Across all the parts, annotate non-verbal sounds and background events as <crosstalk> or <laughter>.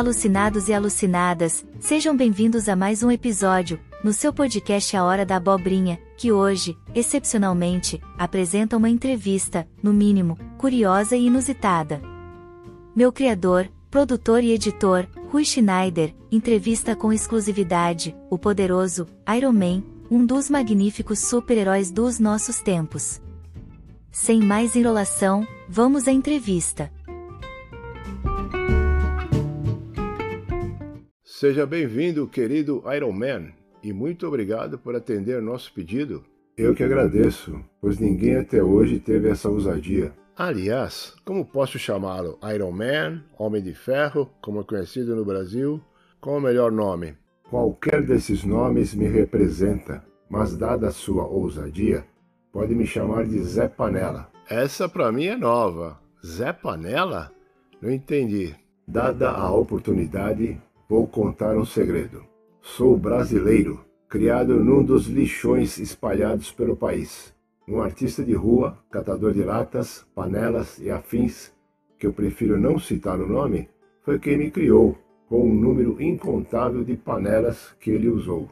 Alucinados e alucinadas, sejam bem-vindos a mais um episódio, no seu podcast A Hora da Abobrinha, que hoje, excepcionalmente, apresenta uma entrevista, no mínimo, curiosa e inusitada. Meu criador, produtor e editor, Rui Schneider, entrevista com exclusividade, o poderoso, Iron Man, um dos magníficos super-heróis dos nossos tempos. Sem mais enrolação, vamos à entrevista. Seja bem-vindo, querido Iron Man, e muito obrigado por atender nosso pedido. Eu que agradeço, pois ninguém até hoje teve essa ousadia. Aliás, como posso chamá-lo? Iron Man, Homem de Ferro, como é conhecido no Brasil? Qual o melhor nome? Qualquer desses nomes me representa, mas dada a sua ousadia, pode me chamar de Zé Panela. Essa para mim é nova. Zé Panela? Não entendi. Dada a oportunidade, Vou contar um segredo. Sou brasileiro, criado num dos lixões espalhados pelo país. Um artista de rua, catador de latas, panelas e afins, que eu prefiro não citar o nome, foi quem me criou, com um número incontável de panelas que ele usou.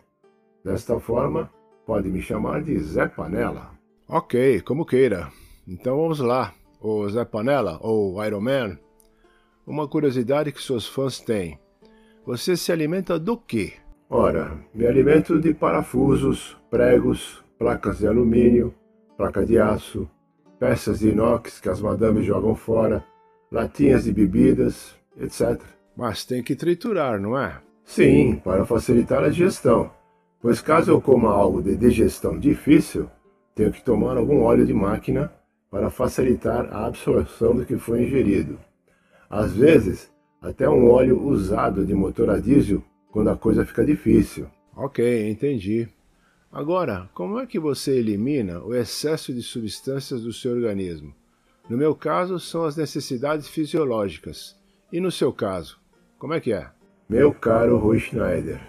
Desta forma, pode me chamar de Zé Panela. Ok, como queira. Então vamos lá. O Zé Panela, ou Iron Man, uma curiosidade que seus fãs têm. Você se alimenta do quê? Ora, me alimento de parafusos, pregos, placas de alumínio, placa de aço, peças de inox que as madames jogam fora, latinhas de bebidas, etc. Mas tem que triturar, não é? Sim, para facilitar a digestão. Pois caso eu coma algo de digestão difícil, tenho que tomar algum óleo de máquina para facilitar a absorção do que foi ingerido. Às vezes, até um óleo usado de motor a diesel quando a coisa fica difícil. Ok, entendi. Agora, como é que você elimina o excesso de substâncias do seu organismo? No meu caso, são as necessidades fisiológicas. E no seu caso, como é que é? Meu caro Rui Schneider,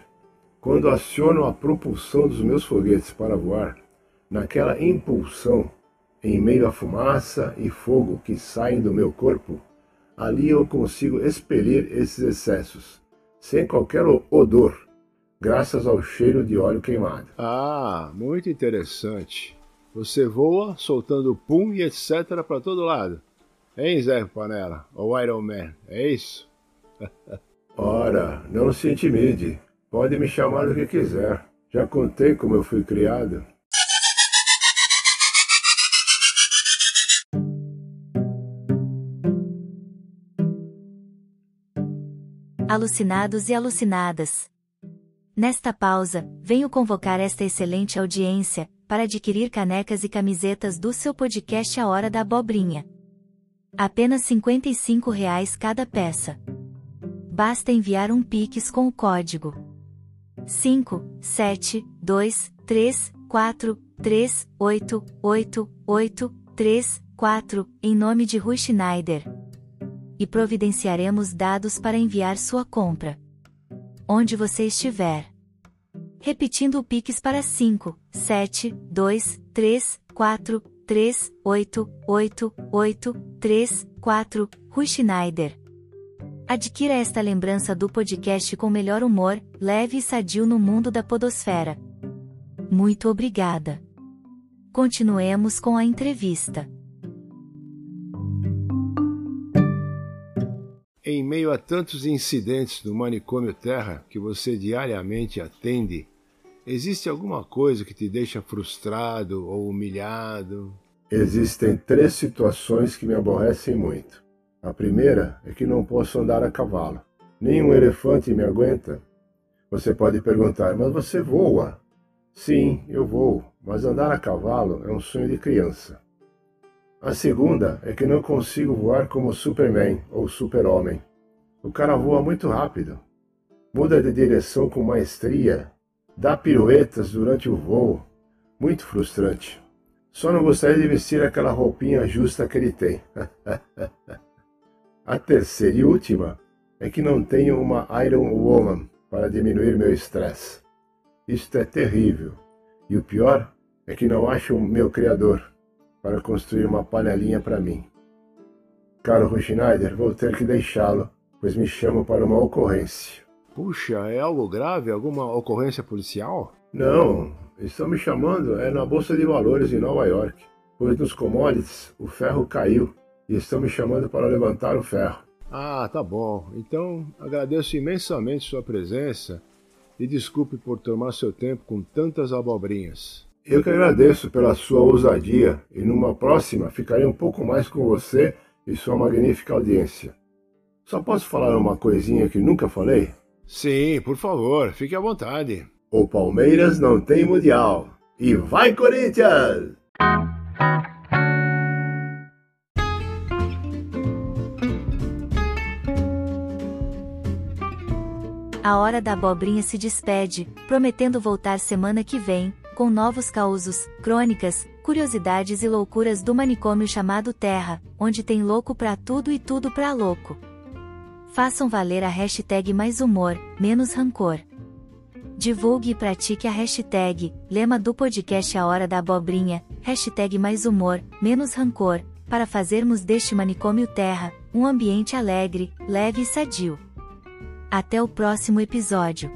quando aciono a propulsão dos meus foguetes para voar, naquela impulsão, em meio à fumaça e fogo que saem do meu corpo, Ali eu consigo expelir esses excessos, sem qualquer odor, graças ao cheiro de óleo queimado. Ah, muito interessante. Você voa soltando pum e etc para todo lado. Hein, Zé Panela? Ou Iron Man, é isso? <laughs> Ora, não se intimide. Pode me chamar do que quiser. Já contei como eu fui criado. Alucinados e alucinadas. Nesta pausa, venho convocar esta excelente audiência para adquirir canecas e camisetas do seu podcast A Hora da Abobrinha. Apenas 55 reais cada peça. Basta enviar um Pix com o código 5, 7, 2, 3, 4, 3, 8, 8, 8, 3, 4, em nome de Rui Schneider e providenciaremos dados para enviar sua compra. Onde você estiver. Repetindo o Pix para 5, 7, 2, 3, 4, 3, 8, 8, 8, 3, 4, Rui Schneider. Adquira esta lembrança do podcast com melhor humor, leve e sadio no mundo da podosfera. Muito obrigada. Continuemos com a entrevista. Em meio a tantos incidentes do manicômio Terra que você diariamente atende, existe alguma coisa que te deixa frustrado ou humilhado? Existem três situações que me aborrecem muito. A primeira é que não posso andar a cavalo. Nenhum elefante me aguenta. Você pode perguntar, mas você voa? Sim, eu vou, mas andar a cavalo é um sonho de criança. A segunda é que não consigo voar como Superman ou Super-Homem. O cara voa muito rápido, muda de direção com maestria, dá piruetas durante o voo. Muito frustrante. Só não gostaria de vestir aquela roupinha justa que ele tem. <laughs> A terceira e última é que não tenho uma Iron Woman para diminuir meu estresse. Isto é terrível. E o pior é que não acho meu criador para construir uma panelinha para mim. Caro Rui Schneider, vou ter que deixá-lo pois me chamam para uma ocorrência. Puxa, é algo grave? Alguma ocorrência policial? Não, estão me chamando é na Bolsa de Valores em Nova York, pois nos commodities o ferro caiu e estão me chamando para levantar o ferro. Ah, tá bom. Então agradeço imensamente sua presença e desculpe por tomar seu tempo com tantas abobrinhas. Eu que agradeço pela sua ousadia e numa próxima ficarei um pouco mais com você e sua magnífica audiência. Só posso falar uma coisinha que nunca falei? Sim, por favor, fique à vontade. O Palmeiras não tem mundial. E vai, Corinthians! A hora da abobrinha se despede, prometendo voltar semana que vem, com novos causos, crônicas, curiosidades e loucuras do manicômio chamado Terra, onde tem louco pra tudo e tudo pra louco. Façam valer a hashtag mais humor, menos rancor. Divulgue e pratique a hashtag, lema do podcast A Hora da Abobrinha, hashtag mais humor, menos rancor, para fazermos deste manicômio Terra, um ambiente alegre, leve e sadio. Até o próximo episódio.